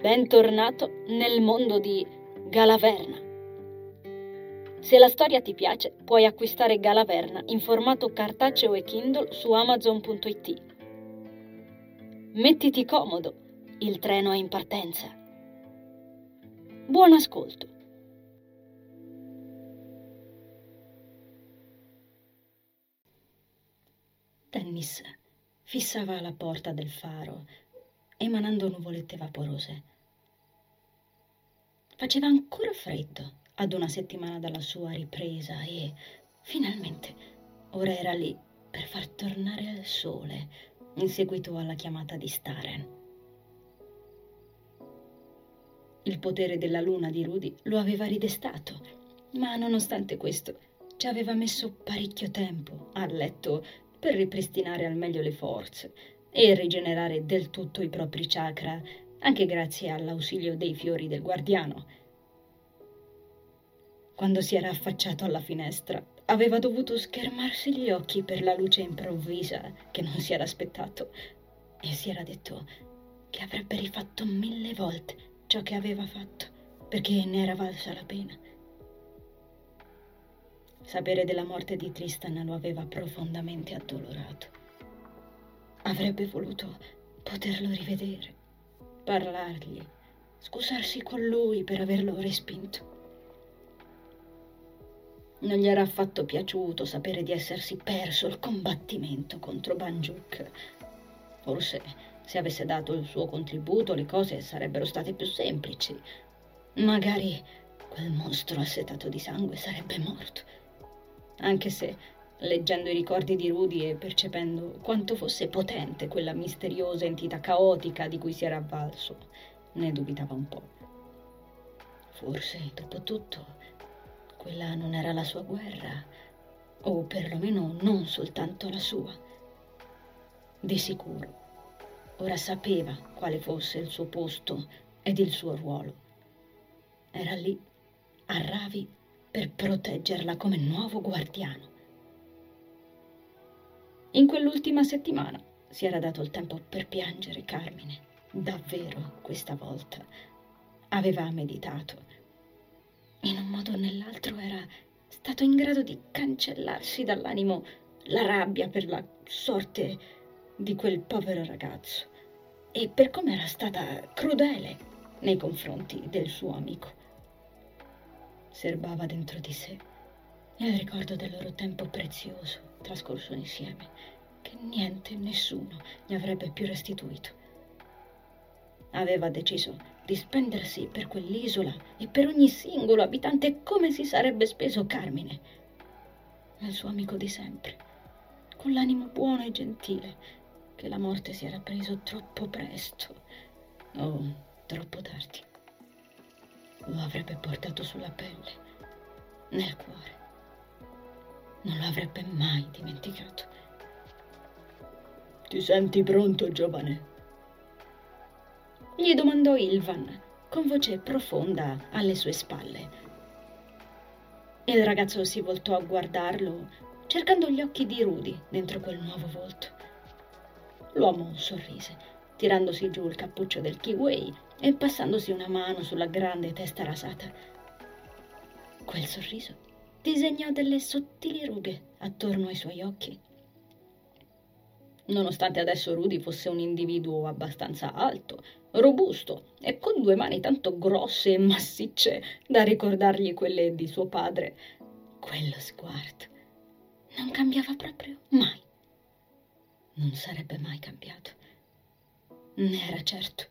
Bentornato nel mondo di Galaverna. Se la storia ti piace, puoi acquistare Galaverna in formato cartaceo e Kindle su amazon.it. Mettiti comodo, il treno è in partenza. Buon ascolto. Dennis fissava la porta del faro, emanando nuvolette vaporose. Faceva ancora freddo ad una settimana dalla sua ripresa e, finalmente, ora era lì per far tornare il sole in seguito alla chiamata di Staren. Il potere della luna di Rudy lo aveva ridestato, ma nonostante questo ci aveva messo parecchio tempo a letto per ripristinare al meglio le forze e rigenerare del tutto i propri chakra, anche grazie all'ausilio dei fiori del guardiano. Quando si era affacciato alla finestra, aveva dovuto schermarsi gli occhi per la luce improvvisa che non si era aspettato e si era detto che avrebbe rifatto mille volte ciò che aveva fatto perché ne era valsa la pena. Sapere della morte di Tristan lo aveva profondamente addolorato. Avrebbe voluto poterlo rivedere, parlargli, scusarsi con lui per averlo respinto. Non gli era affatto piaciuto sapere di essersi perso il combattimento contro Banjuk. Forse se avesse dato il suo contributo le cose sarebbero state più semplici. Magari quel mostro assetato di sangue sarebbe morto anche se, leggendo i ricordi di Rudy e percependo quanto fosse potente quella misteriosa entità caotica di cui si era avvalso, ne dubitava un po'. Forse, dopo tutto, quella non era la sua guerra, o perlomeno non soltanto la sua. Di sicuro, ora sapeva quale fosse il suo posto ed il suo ruolo. Era lì, a Ravi per proteggerla come nuovo guardiano. In quell'ultima settimana si era dato il tempo per piangere Carmine, davvero questa volta. Aveva meditato. In un modo o nell'altro era stato in grado di cancellarsi dall'animo la rabbia per la sorte di quel povero ragazzo e per come era stata crudele nei confronti del suo amico serbava dentro di sé il ricordo del loro tempo prezioso trascorso insieme, che niente nessuno gli avrebbe più restituito. Aveva deciso di spendersi per quell'isola e per ogni singolo abitante come si sarebbe speso Carmine, il suo amico di sempre, con l'animo buono e gentile che la morte si era preso troppo presto o oh, troppo tardi lo avrebbe portato sulla pelle, nel cuore. Non lo avrebbe mai dimenticato. Ti senti pronto, giovane? Gli domandò Ilvan con voce profonda alle sue spalle. Il ragazzo si voltò a guardarlo, cercando gli occhi di Rudy dentro quel nuovo volto. L'uomo sorrise, tirandosi giù il cappuccio del kiwi e passandosi una mano sulla grande testa rasata. Quel sorriso disegnò delle sottili rughe attorno ai suoi occhi. Nonostante adesso Rudy fosse un individuo abbastanza alto, robusto e con due mani tanto grosse e massicce da ricordargli quelle di suo padre, quello sguardo non cambiava proprio mai. Non sarebbe mai cambiato. Ne era certo.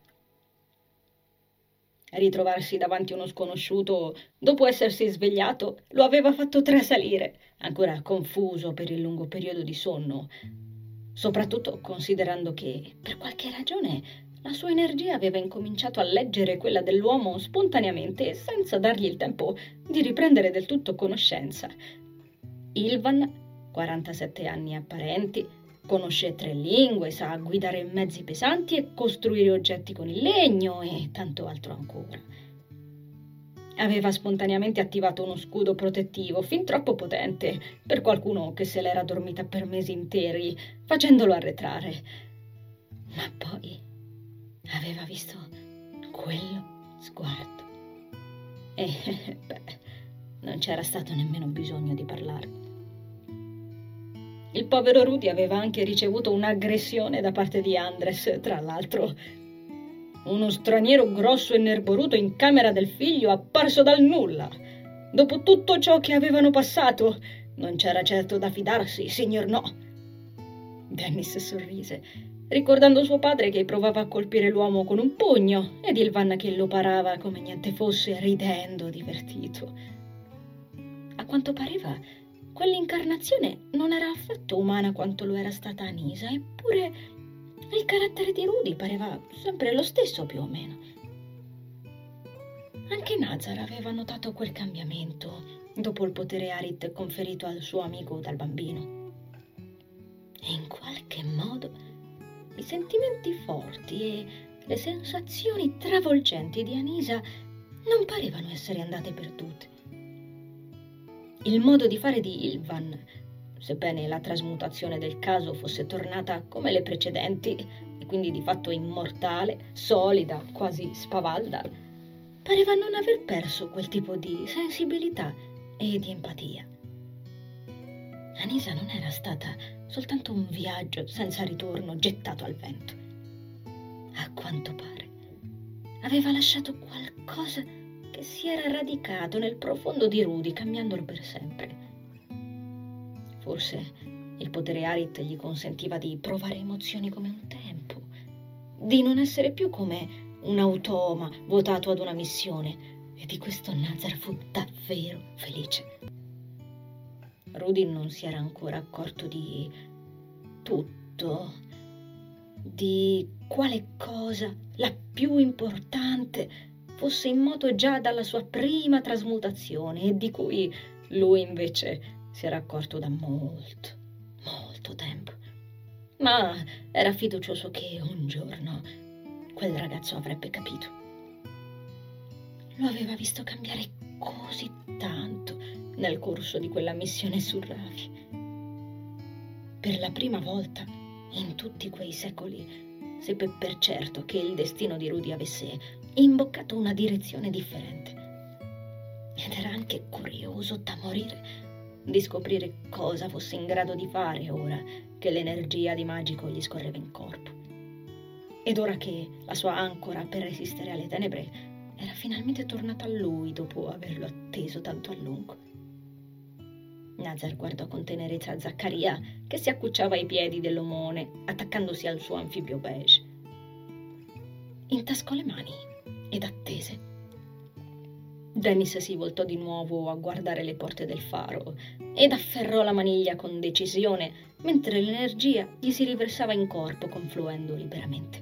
Ritrovarsi davanti a uno sconosciuto dopo essersi svegliato lo aveva fatto trasalire, ancora confuso per il lungo periodo di sonno, soprattutto considerando che, per qualche ragione, la sua energia aveva incominciato a leggere quella dell'uomo spontaneamente e senza dargli il tempo di riprendere del tutto conoscenza. Ilvan, 47 anni apparenti, Conosce tre lingue, sa guidare mezzi pesanti e costruire oggetti con il legno e tanto altro ancora. Aveva spontaneamente attivato uno scudo protettivo fin troppo potente per qualcuno che se l'era dormita per mesi interi, facendolo arretrare. Ma poi aveva visto quello sguardo. E beh, non c'era stato nemmeno bisogno di parlare. Il povero Rudy aveva anche ricevuto un'aggressione da parte di Andres, tra l'altro. Uno straniero grosso e nerboruto in camera del figlio apparso dal nulla. Dopo tutto ciò che avevano passato, non c'era certo da fidarsi, signor no. Dennis sorrise, ricordando suo padre che provava a colpire l'uomo con un pugno ed Ilvan che lo parava come niente fosse, ridendo, divertito. A quanto pareva, quell'incarnazione non era affatto umana quanto lo era stata Anisa, eppure il carattere di Rudy pareva sempre lo stesso più o meno. Anche Nazar aveva notato quel cambiamento dopo il potere Arit conferito al suo amico dal bambino. E in qualche modo i sentimenti forti e le sensazioni travolgenti di Anisa non parevano essere andate perdute. Il modo di fare di Ilvan, sebbene la trasmutazione del caso fosse tornata come le precedenti e quindi di fatto immortale, solida, quasi spavalda, pareva non aver perso quel tipo di sensibilità e di empatia. Anisa non era stata soltanto un viaggio senza ritorno gettato al vento. A quanto pare aveva lasciato qualcosa che si era radicato nel profondo di Rudy, cambiandolo per sempre. Forse il potere Arit gli consentiva di provare emozioni come un tempo, di non essere più come un automa votato ad una missione, e di questo Nazar fu davvero felice. Rudy non si era ancora accorto di tutto, di quale cosa, la più importante, fosse in moto già dalla sua prima trasmutazione e di cui lui invece si era accorto da molto, molto tempo. Ma era fiducioso che un giorno quel ragazzo avrebbe capito lo aveva visto cambiare così tanto nel corso di quella missione su Ravi. Per la prima volta in tutti quei secoli seppe per certo che il destino di Rudy avesse imboccato una direzione differente. Ed era anche curioso da morire di scoprire cosa fosse in grado di fare ora che l'energia di magico gli scorreva in corpo. Ed ora che la sua ancora per resistere alle tenebre era finalmente tornata a lui dopo averlo atteso tanto a lungo. Nazar guardò con tenerezza Zaccaria che si accucciava ai piedi dell'omone, attaccandosi al suo anfibio beige. Intascò le mani ed attese. Dennis si voltò di nuovo a guardare le porte del faro ed afferrò la maniglia con decisione, mentre l'energia gli si riversava in corpo confluendo liberamente.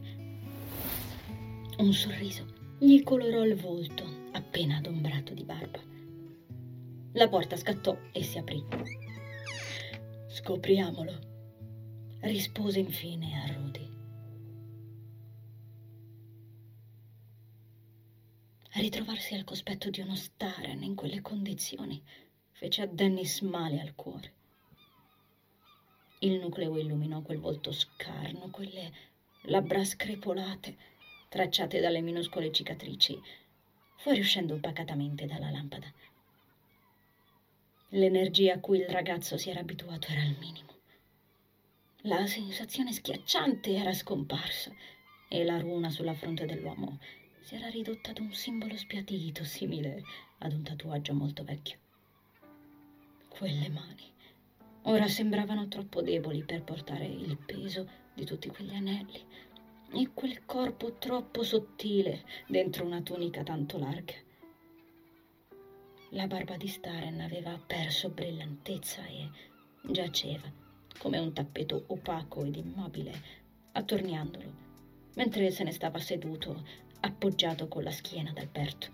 Un sorriso gli colorò il volto appena adombrato di barba. La porta scattò e si aprì. Scopriamolo, rispose infine a Rudy. Ritrovarsi al cospetto di uno Staren in quelle condizioni fece a Dennis male al cuore. Il nucleo illuminò quel volto scarno, quelle labbra screpolate, tracciate dalle minuscole cicatrici, fuoriuscendo pacatamente dalla lampada. L'energia a cui il ragazzo si era abituato era al minimo. La sensazione schiacciante era scomparsa e la runa sulla fronte dell'uomo si era ridotta ad un simbolo spiatito simile ad un tatuaggio molto vecchio. Quelle mani ora sembravano troppo deboli per portare il peso di tutti quegli anelli e quel corpo troppo sottile dentro una tunica tanto larga. La barba di Staren aveva perso brillantezza e giaceva come un tappeto opaco ed immobile, attorniandolo, mentre se ne stava seduto, appoggiato con la schiena dal petto.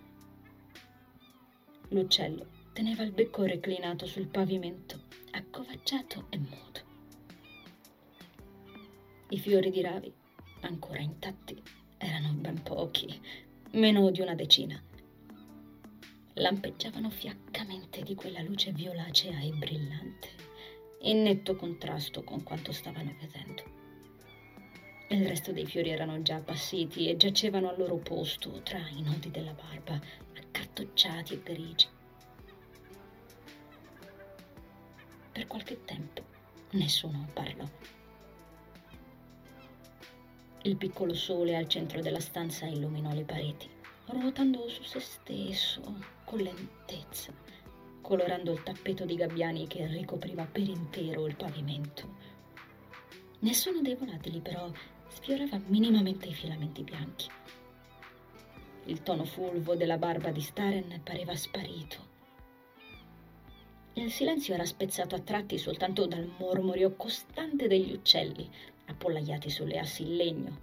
L'uccello teneva il becco reclinato sul pavimento, accovacciato e muto. I fiori di ravi ancora intatti, erano ben pochi, meno di una decina. Lampeggiavano fiaccamente di quella luce violacea e brillante, in netto contrasto con quanto stavano vedendo. Il resto dei fiori erano già appassiti e giacevano al loro posto tra i nodi della barba, accartocciati e grigi. Per qualche tempo nessuno parlò. Il piccolo sole al centro della stanza illuminò le pareti, ruotando su se stesso con lentezza, colorando il tappeto di gabbiani che ricopriva per intero il pavimento. Nessuno dei volatili però sfiorava minimamente i filamenti bianchi. Il tono fulvo della barba di Staren pareva sparito. Il silenzio era spezzato a tratti soltanto dal mormorio costante degli uccelli appollaiati sulle assi in legno.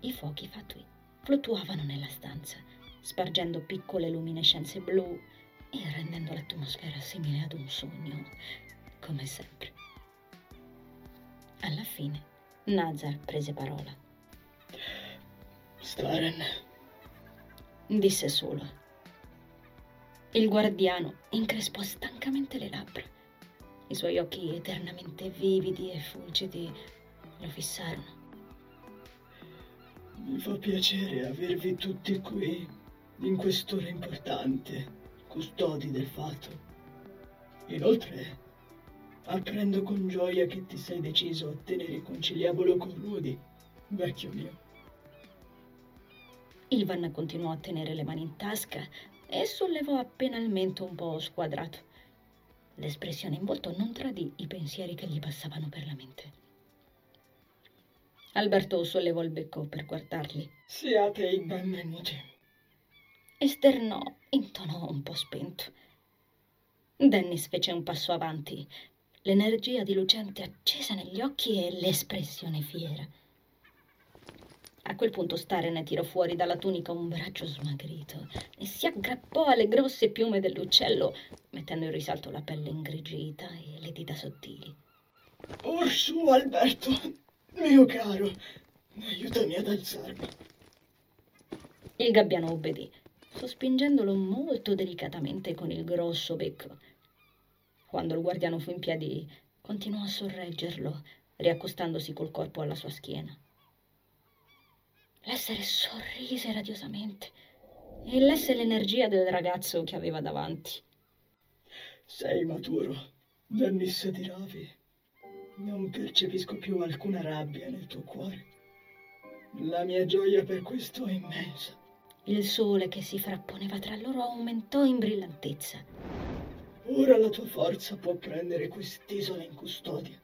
I fuochi fatui fluttuavano nella stanza, spargendo piccole luminescenze blu e rendendo l'atmosfera simile ad un sogno, come sempre. Alla fine Nazar prese parola. Staren, disse solo. Il guardiano increspò stancamente le labbra. I suoi occhi eternamente vividi e fulgidi lo fissarono. Mi fa piacere avervi tutti qui in quest'ora importante, custodi del fatto. Inoltre, Apprendo con gioia che ti sei deciso a tenere conciliabolo con Rudy, vecchio mio. Ilvan continuò a tenere le mani in tasca e sollevò appena il mento un po' squadrato. L'espressione in volto non tradì i pensieri che gli passavano per la mente. Alberto sollevò il becco per guardarli. Siate i benvenuti. Esternò in tono un po' spento. Dennis fece un passo avanti l'energia di lucente accesa negli occhi e l'espressione fiera. A quel punto Staren tirò fuori dalla tunica un braccio smagrito e si aggrappò alle grosse piume dell'uccello, mettendo in risalto la pelle ingrigita e le dita sottili. Orsu Alberto, mio caro, aiutami ad alzarmi. Il gabbiano obbedì, sospingendolo molto delicatamente con il grosso becco quando il guardiano fu in piedi, continuò a sorreggerlo, riaccostandosi col corpo alla sua schiena. L'essere sorrise radiosamente e lesse l'energia del ragazzo che aveva davanti. Sei maturo, Dennis di Ravi. Non percepisco più alcuna rabbia nel tuo cuore. La mia gioia per questo è immensa. Il sole che si frapponeva tra loro aumentò in brillantezza Ora la tua forza può prendere quest'isola in custodia.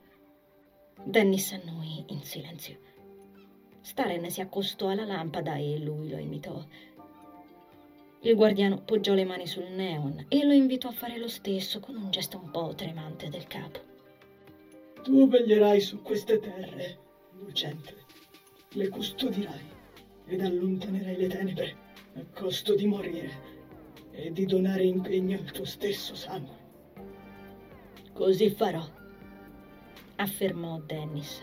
Dennis annui in silenzio. Staren si accostò alla lampada e lui lo imitò. Il guardiano poggiò le mani sul neon e lo invitò a fare lo stesso con un gesto un po' tremante del capo. Tu veglierai su queste terre, lucente. Le custodirai ed allontanerai le tenebre a costo di morire e di donare impegno al tuo stesso sangue. Così farò, affermò Dennis.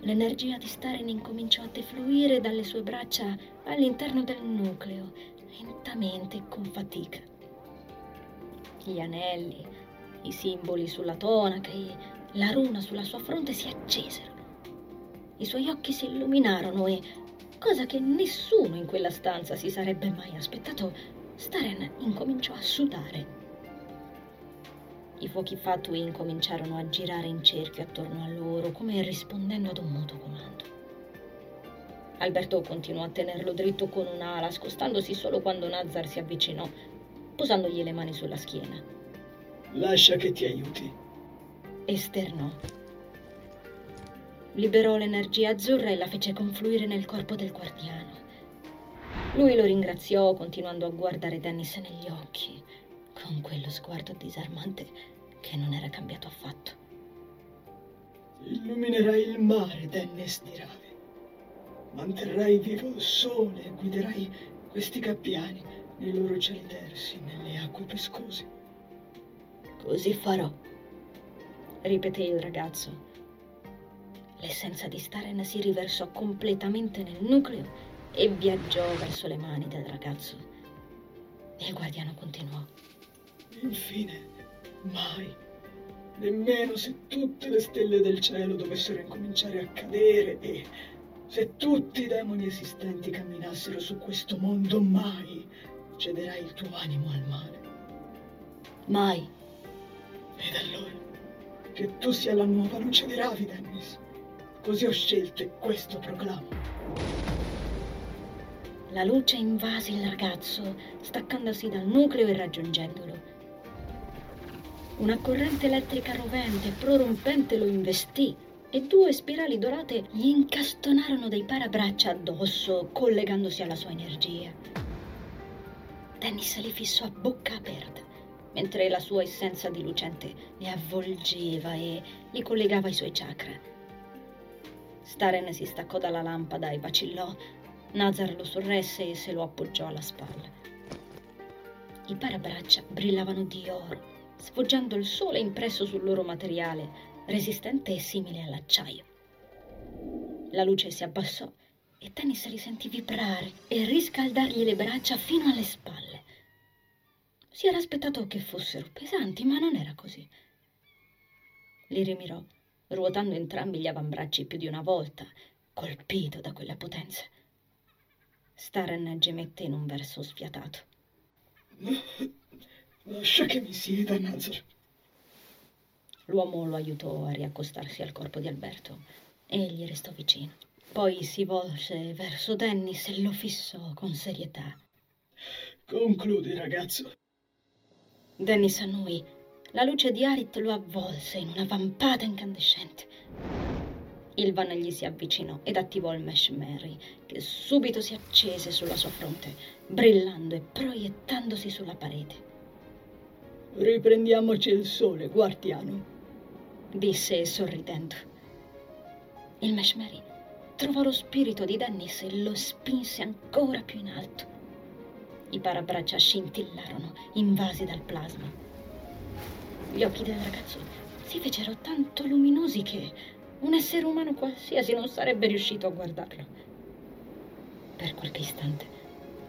L'energia di Staren incominciò a defluire dalle sue braccia all'interno del nucleo, lentamente e con fatica. Gli anelli, i simboli sulla tonaca e la runa sulla sua fronte si accesero. I suoi occhi si illuminarono e cosa che nessuno in quella stanza si sarebbe mai aspettato, Staren incominciò a sudare. I fuochi fatui incominciarono a girare in cerchio attorno a loro, come rispondendo ad un muto comando. Alberto continuò a tenerlo dritto con un'ala, scostandosi solo quando Nazar si avvicinò, posandogli le mani sulla schiena. Lascia che ti aiuti. Esternò liberò l'energia azzurra e la fece confluire nel corpo del guardiano. Lui lo ringraziò continuando a guardare Dennis negli occhi, con quello sguardo disarmante che non era cambiato affatto. Illuminerai il mare, Dennis di Rave. Manterrai vivo il sole e guiderai questi gabbiani nei loro cieli tersi, nelle acque pescose. Così farò, ripeté il ragazzo L'essenza di Staren si riversò completamente nel nucleo e viaggiò verso le mani del ragazzo. Il guardiano continuò. Infine, mai, nemmeno se tutte le stelle del cielo dovessero incominciare a cadere e se tutti i demoni esistenti camminassero su questo mondo, mai cederai il tuo animo al male. Mai. Ed allora, che tu sia la nuova luce di Ravi, Dennis. Così ho scelto questo proclamo. La luce invase il ragazzo, staccandosi dal nucleo e raggiungendolo. Una corrente elettrica rovente e prorompente lo investì e due spirali dorate gli incastonarono dei parabraccia addosso, collegandosi alla sua energia. Dennis li fissò a bocca aperta, mentre la sua essenza di lucente li avvolgeva e li collegava ai suoi chakra. Staren si staccò dalla lampada e vacillò. Nazar lo sorresse e se lo appoggiò alla spalla. I parabraccia brillavano di oro sfoggiando il sole impresso sul loro materiale, resistente e simile all'acciaio. La luce si abbassò e Tennis li sentì vibrare e riscaldargli le braccia fino alle spalle. Si era aspettato che fossero pesanti, ma non era così. Li rimirò, ruotando entrambi gli avambracci più di una volta, colpito da quella potenza. Staren gemette in un verso sfiatato. Lascia che mi sieda, Nazar. L'uomo lo aiutò a riaccostarsi al corpo di Alberto e gli restò vicino. Poi si volse verso Dennis e lo fissò con serietà. Concludi, ragazzo. Dennis annui. La luce di Arit lo avvolse in una vampata incandescente. Ilvan gli si avvicinò ed attivò il Mesh Mary, che subito si accese sulla sua fronte, brillando e proiettandosi sulla parete. Riprendiamoci il sole, guardiano, disse sorridendo. Il Meshmeri trovò lo spirito di Dennis e lo spinse ancora più in alto. I parabraccia scintillarono, invasi dal plasma. Gli occhi del ragazzo si fecero tanto luminosi che un essere umano qualsiasi non sarebbe riuscito a guardarlo. Per qualche istante,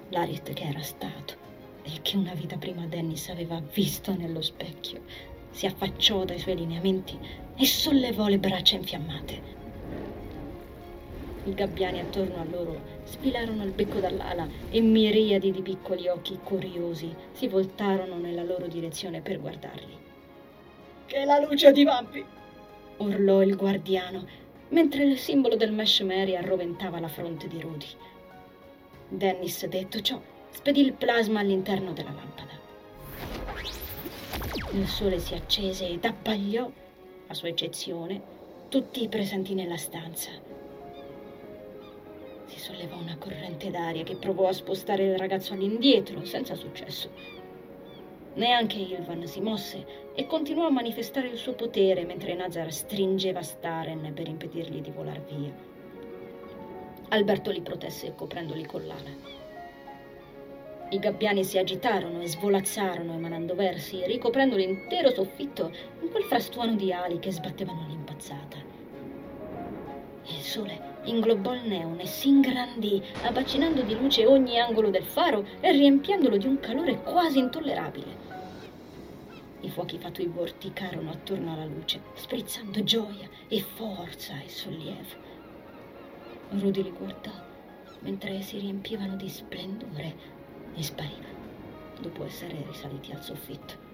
l'Arit che era stato e che una vita prima Dennis aveva visto nello specchio, si affacciò dai suoi lineamenti e sollevò le braccia infiammate. I gabbiani attorno a loro sfilarono il becco dall'ala e miriadi di piccoli occhi curiosi si voltarono nella loro direzione per guardarli. Che la luce di Vampi! urlò il guardiano, mentre il simbolo del Meshmeri arroventava la fronte di Rudy. Dennis, detto ciò, spedì il plasma all'interno della lampada. Il sole si accese ed abbagliò, a sua eccezione, tutti i presenti nella stanza. Si sollevò una corrente d'aria che provò a spostare il ragazzo all'indietro, senza successo. Neanche Ilvan si mosse e continuò a manifestare il suo potere mentre Nazar stringeva Staren per impedirgli di volar via. Alberto li protesse coprendoli con l'ala. I gabbiani si agitarono e svolazzarono emanando versi, ricoprendo l'intero soffitto in quel frastuono di ali che sbattevano all'impazzata. Il sole inglobò il neon e si ingrandì, abbacinando di luce ogni angolo del faro e riempiendolo di un calore quasi intollerabile. I fuochi fatui vorticarono attorno alla luce, sprizzando gioia e forza e sollievo. Rudy li guardò mentre si riempivano di splendore e spariva dopo essere risaliti al soffitto.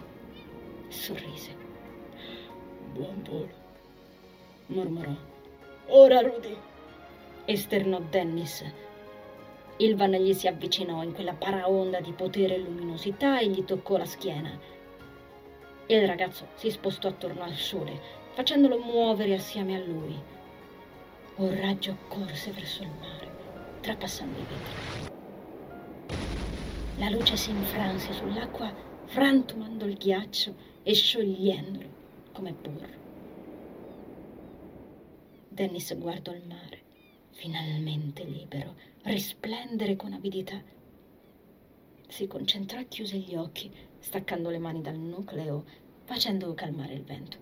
Sorrise. Buon volo, mormorò. Ora, Rudy! esternò Dennis. Ilvan gli si avvicinò in quella paraonda di potere e luminosità e gli toccò la schiena. Il ragazzo si spostò attorno al sole, facendolo muovere assieme a lui. Un raggio corse verso il mare, trapassando i vetri. La luce si infranse sull'acqua, frantumando il ghiaccio e sciogliendolo come burro. Dennis guardò il mare, finalmente libero, risplendere con avidità. Si concentrò e chiuse gli occhi, staccando le mani dal nucleo, facendo calmare il vento.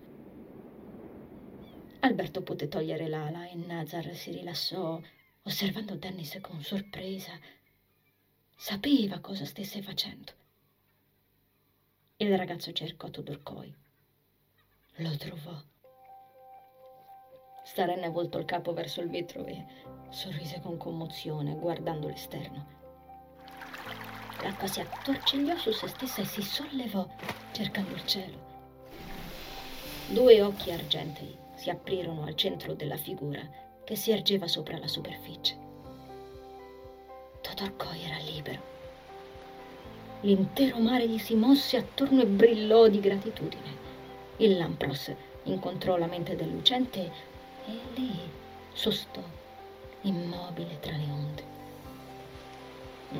Alberto poté togliere l'ala e Nazar si rilassò, osservando Dennis con sorpresa Sapeva cosa stesse facendo. Il ragazzo cercò Todorkoi. lo trovò. Starenne voltò il capo verso il vetro e sorrise con commozione guardando l'esterno. L'acqua si attorcigliò su se stessa e si sollevò cercando il cielo. Due occhi argentei si aprirono al centro della figura che si ergeva sopra la superficie. Totòrkoi era libero. L'intero mare gli si mosse attorno e brillò di gratitudine. Il Lampros incontrò la mente del lucente e lì sostò, immobile tra le onde.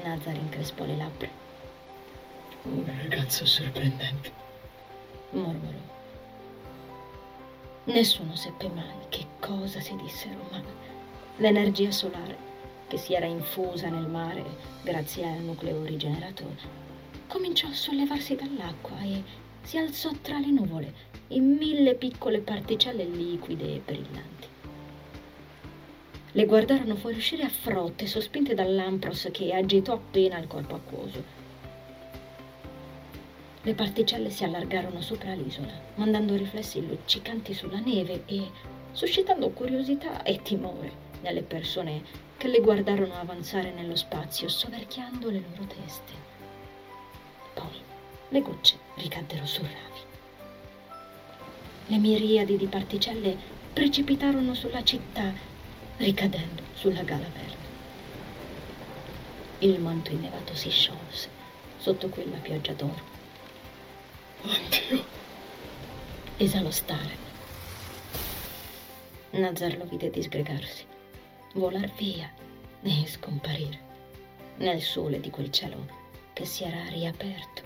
Nazar increspò le labbra. Una ragazza sorprendente, mormorò. Nessuno seppe mai che cosa si dissero, ma l'energia solare che si era infusa nel mare grazie al nucleo rigeneratore cominciò a sollevarsi dall'acqua e si alzò tra le nuvole in mille piccole particelle liquide e brillanti. Le guardarono fuoriuscire a frotte, sospinte dall'ampros che agitò appena il corpo acquoso. Le particelle si allargarono sopra l'isola, mandando riflessi luccicanti sulla neve e suscitando curiosità e timore nelle persone che le guardarono avanzare nello spazio, soverchiando le loro teste. Poi le gocce ricaddero sul ravi. Le miriadi di particelle precipitarono sulla città, ricadendo sulla gala verde. Il manto innevato si sciolse sotto quella pioggia d'oro. Oddio! Esalò stare. Nazar lo vide disgregarsi, volar via e scomparire nel sole di quel cielo che si era riaperto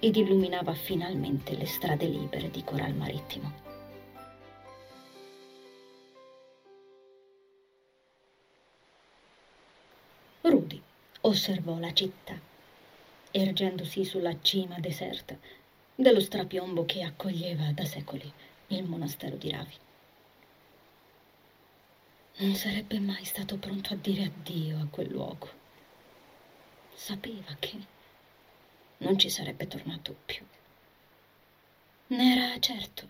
ed illuminava finalmente le strade libere di Coral Marittimo. Osservò la città, ergendosi sulla cima deserta dello strapiombo che accoglieva da secoli il monastero di Ravi. Non sarebbe mai stato pronto a dire addio a quel luogo. Sapeva che non ci sarebbe tornato più. Ne era certo,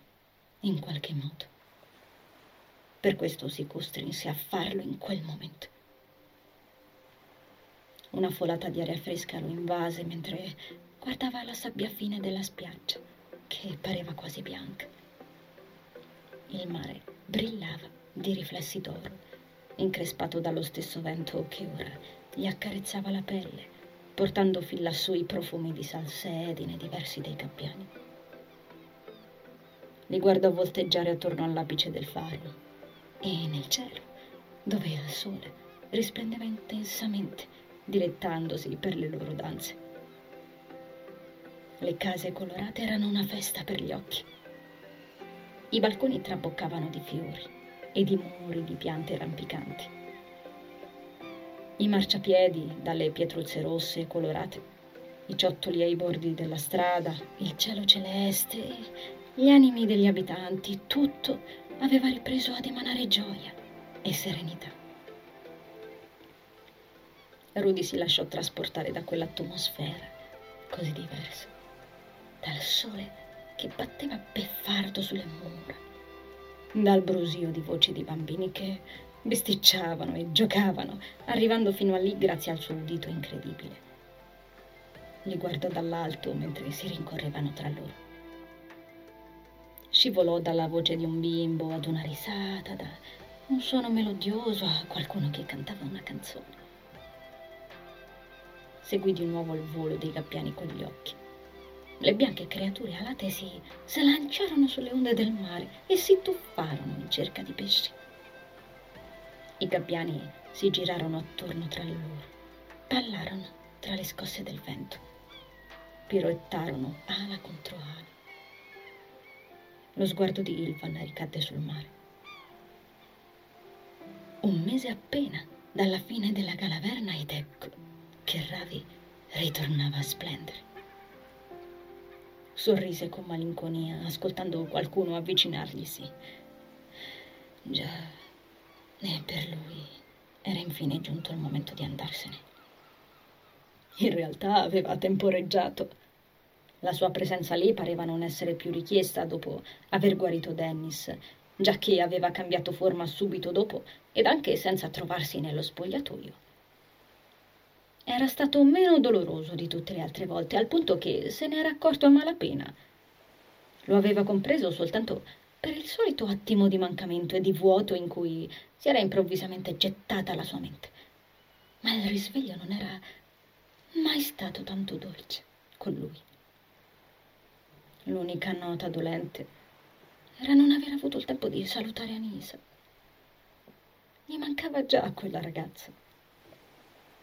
in qualche modo. Per questo si costrinse a farlo in quel momento. Una folata di aria fresca lo invase mentre guardava la sabbia fine della spiaggia, che pareva quasi bianca. Il mare brillava di riflessi d'oro, increspato dallo stesso vento che ora gli accarezzava la pelle portando fin lassù i profumi di salsedine diversi dai gabbiani. Li guardò volteggiare attorno all'apice del faro e nel cielo, dove il sole risplendeva intensamente, dilettandosi per le loro danze. Le case colorate erano una festa per gli occhi. I balconi traboccavano di fiori e di muri di piante rampicanti i marciapiedi dalle pietruzze rosse e colorate, i ciottoli ai bordi della strada, il cielo celeste, gli animi degli abitanti, tutto aveva ripreso ad emanare gioia e serenità. Rudy si lasciò trasportare da quell'atmosfera così diversa, dal sole che batteva beffardo sulle mura, dal brusio di voci di bambini che Besticciavano e giocavano, arrivando fino a lì grazie al suo udito incredibile. Li guardò dall'alto mentre si rincorrevano tra loro. Scivolò dalla voce di un bimbo ad una risata, da un suono melodioso a qualcuno che cantava una canzone. Seguì di nuovo il volo dei gabbiani con gli occhi. Le bianche creature alate si lanciarono sulle onde del mare e si tuffarono in cerca di pesci. I gabbiani si girarono attorno tra loro, ballarono tra le scosse del vento, piroettarono ala contro ala. Lo sguardo di Ilvan ricadde sul mare. Un mese appena dalla fine della galaverna ed ecco che Ravi ritornava a splendere. Sorrise con malinconia ascoltando qualcuno avvicinarglisi. Già, e per lui era infine giunto il momento di andarsene. In realtà aveva temporeggiato. La sua presenza lì pareva non essere più richiesta dopo aver guarito Dennis, giacché aveva cambiato forma subito dopo ed anche senza trovarsi nello spogliatoio. Era stato meno doloroso di tutte le altre volte, al punto che se n'era accorto a malapena. Lo aveva compreso soltanto per il solito attimo di mancamento e di vuoto in cui si era improvvisamente gettata la sua mente. Ma il risveglio non era mai stato tanto dolce con lui. L'unica nota dolente era non aver avuto il tempo di salutare Anisa. Gli mancava già quella ragazza.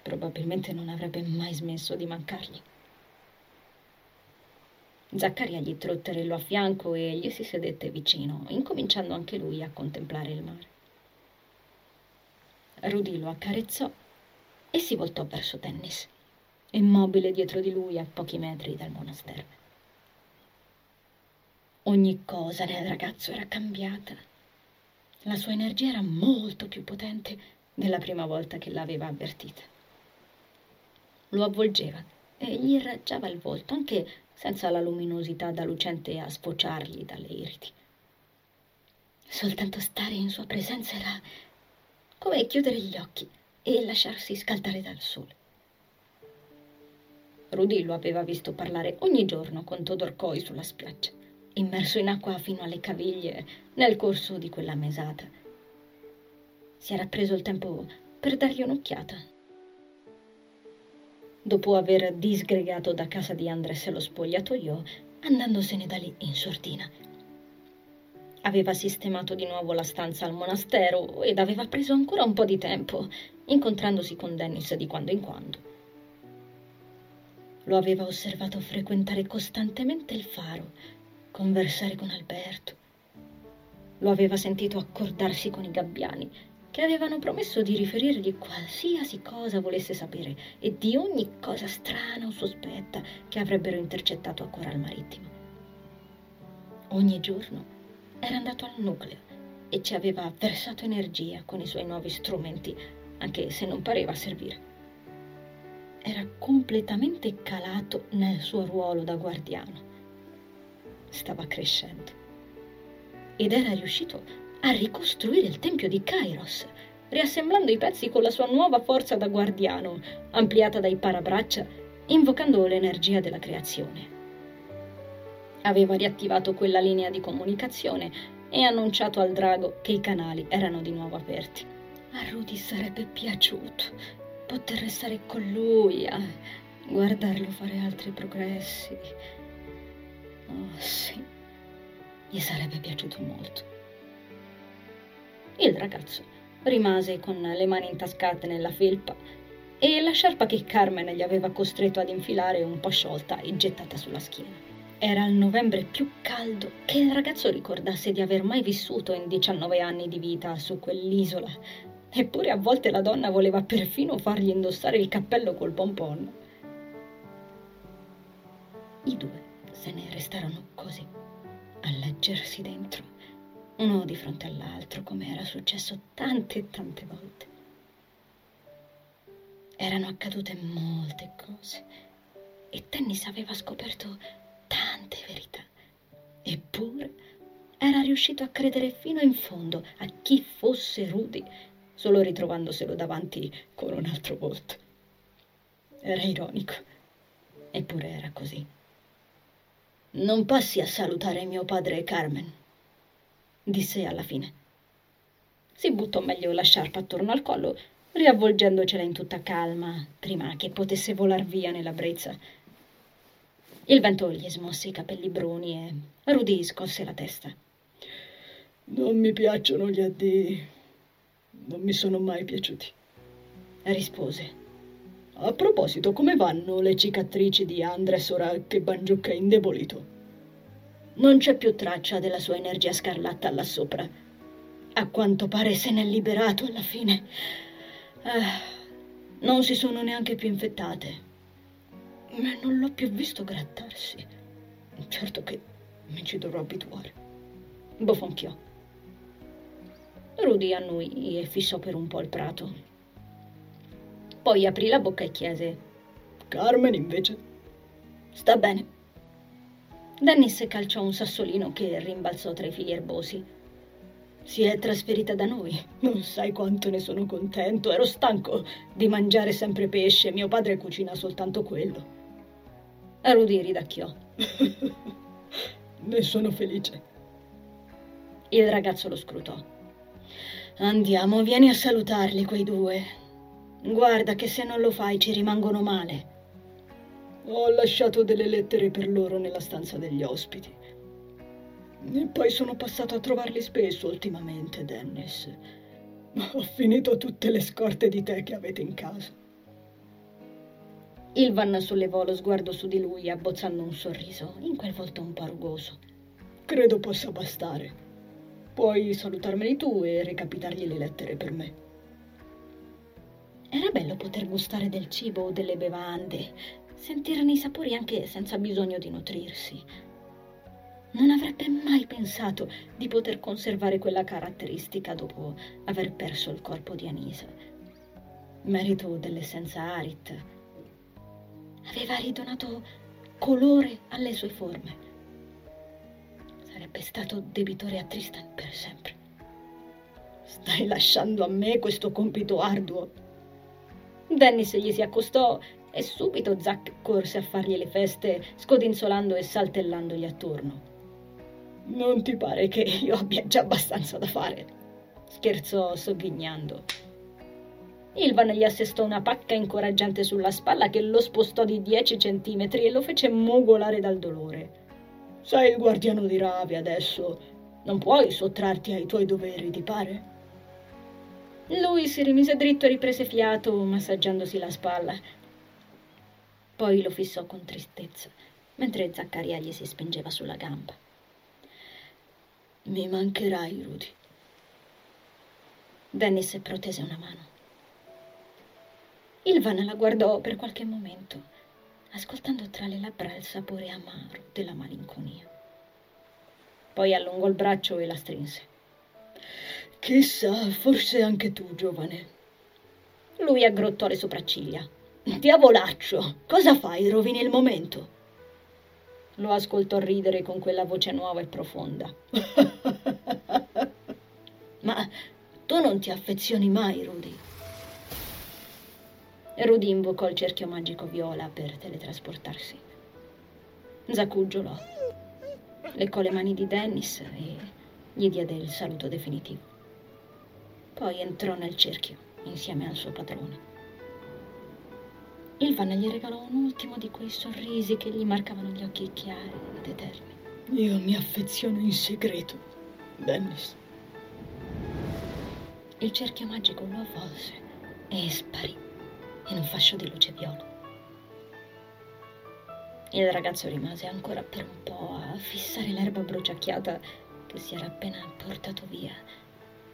Probabilmente non avrebbe mai smesso di mancargli. Zaccaria gli trotterellò a fianco e gli si sedette vicino, incominciando anche lui a contemplare il mare. Rudy lo accarezzò e si voltò verso Dennis, immobile dietro di lui a pochi metri dal monastero. Ogni cosa nel ragazzo era cambiata. La sua energia era molto più potente della prima volta che l'aveva avvertita. Lo avvolgeva e gli irraggiava il volto, anche senza la luminosità da lucente a sfociargli dalle iriti. Soltanto stare in sua presenza era come chiudere gli occhi e lasciarsi scaldare dal sole. Rudy lo aveva visto parlare ogni giorno con Todor Koi sulla spiaggia immerso in acqua fino alle caviglie nel corso di quella mesata. Si era preso il tempo per dargli un'occhiata. Dopo aver disgregato da casa di Andres lo spogliatoio, andandosene da lì in sordina. Aveva sistemato di nuovo la stanza al monastero ed aveva preso ancora un po' di tempo, incontrandosi con Dennis di quando in quando. Lo aveva osservato frequentare costantemente il faro, conversare con Alberto. Lo aveva sentito accordarsi con i gabbiani, che avevano promesso di riferirgli qualsiasi cosa volesse sapere e di ogni cosa strana o sospetta che avrebbero intercettato a Coral Marittimo. Ogni giorno era andato al nucleo e ci aveva versato energia con i suoi nuovi strumenti, anche se non pareva servire. Era completamente calato nel suo ruolo da guardiano stava crescendo ed era riuscito a ricostruire il tempio di Kairos, riassemblando i pezzi con la sua nuova forza da guardiano, ampliata dai parabraccia, invocando l'energia della creazione. Aveva riattivato quella linea di comunicazione e annunciato al drago che i canali erano di nuovo aperti. A Rudy sarebbe piaciuto poter restare con lui, a guardarlo fare altri progressi. Oh, sì, gli sarebbe piaciuto molto. Il ragazzo rimase con le mani intascate nella felpa e la sciarpa che Carmen gli aveva costretto ad infilare un po' sciolta e gettata sulla schiena. Era il novembre più caldo che il ragazzo ricordasse di aver mai vissuto in 19 anni di vita su quell'isola. Eppure a volte la donna voleva perfino fargli indossare il cappello col pompon. I due se ne restarono così, a leggersi dentro, uno di fronte all'altro, come era successo tante e tante volte. Erano accadute molte cose e Tennis aveva scoperto tante verità. Eppure era riuscito a credere fino in fondo a chi fosse Rudy, solo ritrovandoselo davanti con un altro volto. Era ironico, eppure era così. Non passi a salutare mio padre Carmen, disse alla fine. Si buttò meglio la sciarpa attorno al collo, riavvolgendocela in tutta calma, prima che potesse volar via nella brezza. Il vento gli smosse i capelli bruni e Rudy scosse la testa. Non mi piacciono gli addii. Non mi sono mai piaciuti. Rispose. A proposito, come vanno le cicatrici di Andres ora che Banjuk è indebolito? Non c'è più traccia della sua energia scarlatta là sopra. A quanto pare se n'è liberato alla fine. Eh, non si sono neanche più infettate. Ma non l'ho più visto grattarsi. Certo che mi ci dovrò abituare. Bofonchiò. Rudy annui e fissò per un po' il prato poi aprì la bocca e chiese: Carmen invece? Sta bene. Dennis calciò un sassolino che rimbalzò tra i fili erbosi. Si è trasferita da noi. Non sai quanto ne sono contento. Ero stanco di mangiare sempre pesce. Mio padre cucina soltanto quello. Rudy ridacchiò. ne sono felice. Il ragazzo lo scrutò. Andiamo, vieni a salutarli quei due. Guarda che se non lo fai ci rimangono male. Ho lasciato delle lettere per loro nella stanza degli ospiti. E poi sono passato a trovarli spesso ultimamente, Dennis. Ho finito tutte le scorte di tè che avete in casa. Ilvan sollevò lo sguardo su di lui, abbozzando un sorriso, in quel volto un po' rugoso. Credo possa bastare. Puoi salutarmeli tu e recapitargli le lettere per me. Era bello poter gustare del cibo o delle bevande, sentirne i sapori anche senza bisogno di nutrirsi. Non avrebbe mai pensato di poter conservare quella caratteristica dopo aver perso il corpo di Anisa. Merito dell'essenza Arit. Aveva ridonato colore alle sue forme. Sarebbe stato debitore a Tristan per sempre. Stai lasciando a me questo compito arduo. Dennis gli si accostò e subito Zack corse a fargli le feste, scodinzolando e saltellandogli attorno. Non ti pare che io abbia già abbastanza da fare? scherzò sogghignando. Ilvan gli assestò una pacca incoraggiante sulla spalla che lo spostò di dieci centimetri e lo fece mugolare dal dolore. Sei il guardiano di Ravi adesso. Non puoi sottrarti ai tuoi doveri, ti pare? Lui si rimise dritto e riprese fiato, massaggiandosi la spalla. Poi lo fissò con tristezza, mentre Zaccaria gli si spingeva sulla gamba. Mi mancherai, Rudy. Dennis protese una mano. Ilvan la guardò per qualche momento, ascoltando tra le labbra il sapore amaro della malinconia. Poi allungò il braccio e la strinse. Chissà, forse anche tu, giovane. Lui aggrottò le sopracciglia. Diavolaccio, cosa fai? Rovini il momento. Lo ascoltò ridere con quella voce nuova e profonda. Ma tu non ti affezioni mai, Rudy. Rudy invocò il cerchio magico viola per teletrasportarsi. Zacuggiolò. Leccò le mani di Dennis e gli diede il saluto definitivo. Poi entrò nel cerchio insieme al suo padrone. Ilvan gli regalò un ultimo di quei sorrisi che gli marcavano gli occhi chiari ed eterni. Io mi affeziono in segreto, Dennis. Il cerchio magico lo avvolse e sparì in un fascio di luce viola. Il ragazzo rimase ancora per un po' a fissare l'erba bruciacchiata che si era appena portato via.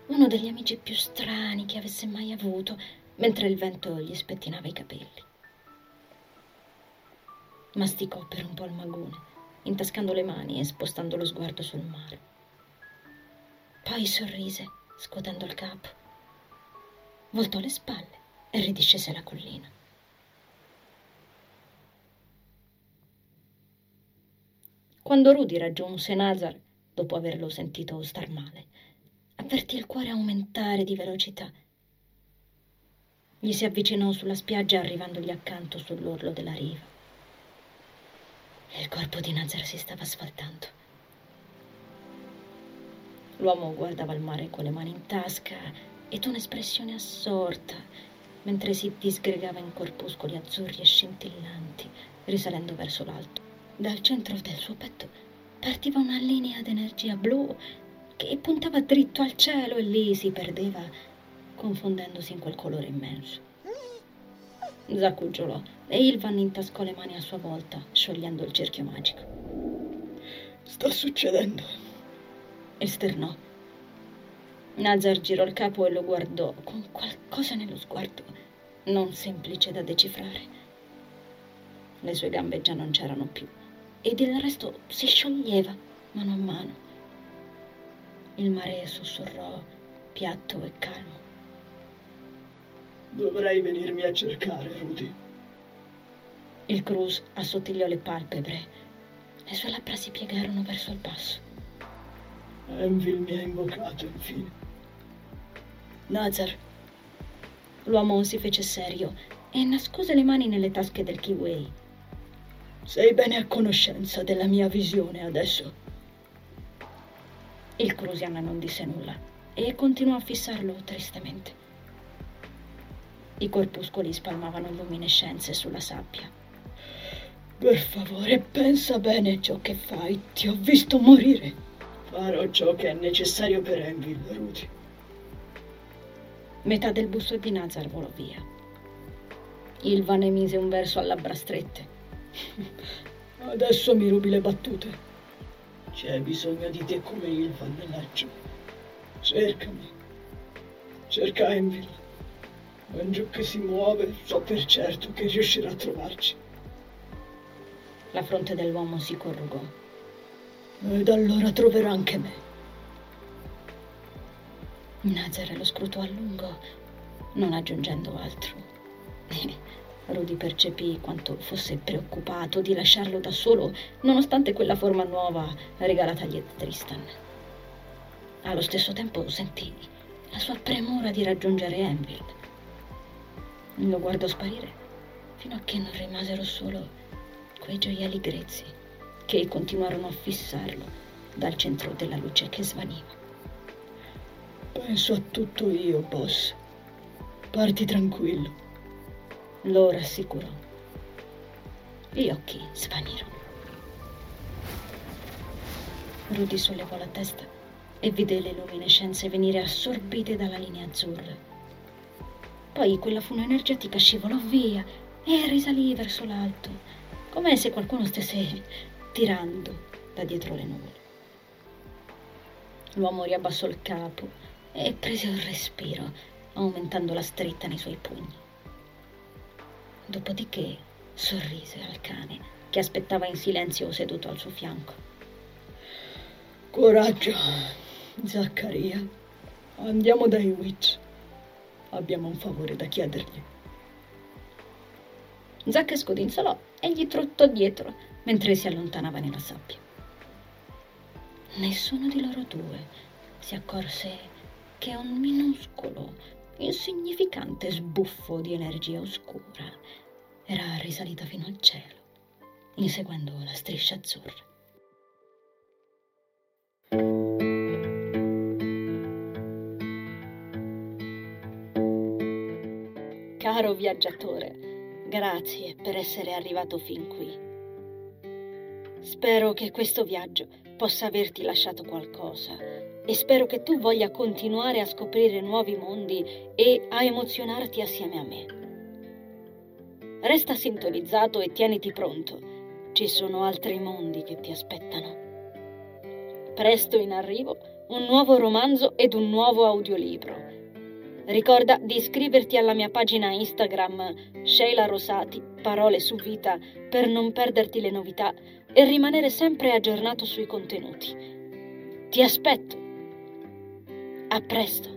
Uno degli amici più strani che avesse mai avuto, mentre il vento gli spettinava i capelli. Masticò per un po' il magone, intascando le mani e spostando lo sguardo sul mare. Poi sorrise, scuotendo il capo. Voltò le spalle e ridiscese la collina. Quando Rudy raggiunse Nazar, dopo averlo sentito star male, avvertì il cuore aumentare di velocità. Gli si avvicinò sulla spiaggia arrivandogli accanto sull'orlo della riva. Il corpo di Nazar si stava sfaltando. L'uomo guardava il mare con le mani in tasca ed un'espressione assorta, mentre si disgregava in corpuscoli azzurri e scintillanti, risalendo verso l'alto. Dal centro del suo petto partiva una linea d'energia blu che puntava dritto al cielo e lì si perdeva, confondendosi in quel colore immenso. Zacuggiolò e Ilvan intascò le mani a sua volta, sciogliendo il cerchio magico. Sta succedendo, esternò. Nazar girò il capo e lo guardò con qualcosa nello sguardo non semplice da decifrare. Le sue gambe già non c'erano più ed il resto si scioglieva mano a mano. Il mare sussurrò piatto e calmo. Dovrei venirmi a cercare, Rudy. Il Cruz assottigliò le palpebre. Le sue labbra si piegarono verso il basso. Envil mi ha invocato, infine. Nazar. L'uomo si fece serio e nascose le mani nelle tasche del kiwi. Sei bene a conoscenza della mia visione adesso? Il Crusian non disse nulla e continuò a fissarlo tristemente. I corpuscoli spalmavano luminescenze sulla sabbia. Per favore, pensa bene ciò che fai. Ti ho visto morire. Farò ciò che è necessario per Envil, Rudy. Metà del busto di Nazar volò via. Ilva ne mise un verso a labbra strette. Adesso mi rubi le battute. C'è bisogno di te come Ilvan laggiù. Cercami. Cerca Envil. Mangiò che si muove, so per certo che riuscirà a trovarci. La fronte dell'uomo si corrugò. Ed allora troverà anche me. Nazar lo scrutò a lungo, non aggiungendo altro. Rudy percepì quanto fosse preoccupato di lasciarlo da solo, nonostante quella forma nuova regalatagli da Tristan. Allo stesso tempo sentì la sua premura di raggiungere Envil. Lo guardò sparire fino a che non rimasero solo quei gioielli grezzi che continuarono a fissarlo dal centro della luce che svaniva. Penso a tutto io, boss. Parti tranquillo lo rassicurò. Gli occhi svanirono. Rudy sollevò la testa e vide le luminescenze venire assorbite dalla linea azzurra. Poi quella fune energetica scivolò via e risalì verso l'alto, come se qualcuno stesse tirando da dietro le nuvole. L'uomo riabbassò il capo e prese un respiro, aumentando la stretta nei suoi pugni. Dopodiché sorrise al cane che aspettava in silenzio seduto al suo fianco. Coraggio, Zaccaria. Andiamo dai Witch. Abbiamo un favore da chiedergli. Zac scodinzolò e gli trottò dietro mentre si allontanava nella sabbia. Nessuno di loro due si accorse che un minuscolo, insignificante sbuffo di energia oscura era risalita fino al cielo, inseguendo la striscia azzurra. Caro viaggiatore, grazie per essere arrivato fin qui. Spero che questo viaggio possa averti lasciato qualcosa e spero che tu voglia continuare a scoprire nuovi mondi e a emozionarti assieme a me. Resta sintonizzato e tieniti pronto. Ci sono altri mondi che ti aspettano. Presto in arrivo un nuovo romanzo ed un nuovo audiolibro. Ricorda di iscriverti alla mia pagina Instagram Sheila Rosati, Parole su Vita, per non perderti le novità e rimanere sempre aggiornato sui contenuti. Ti aspetto! A presto!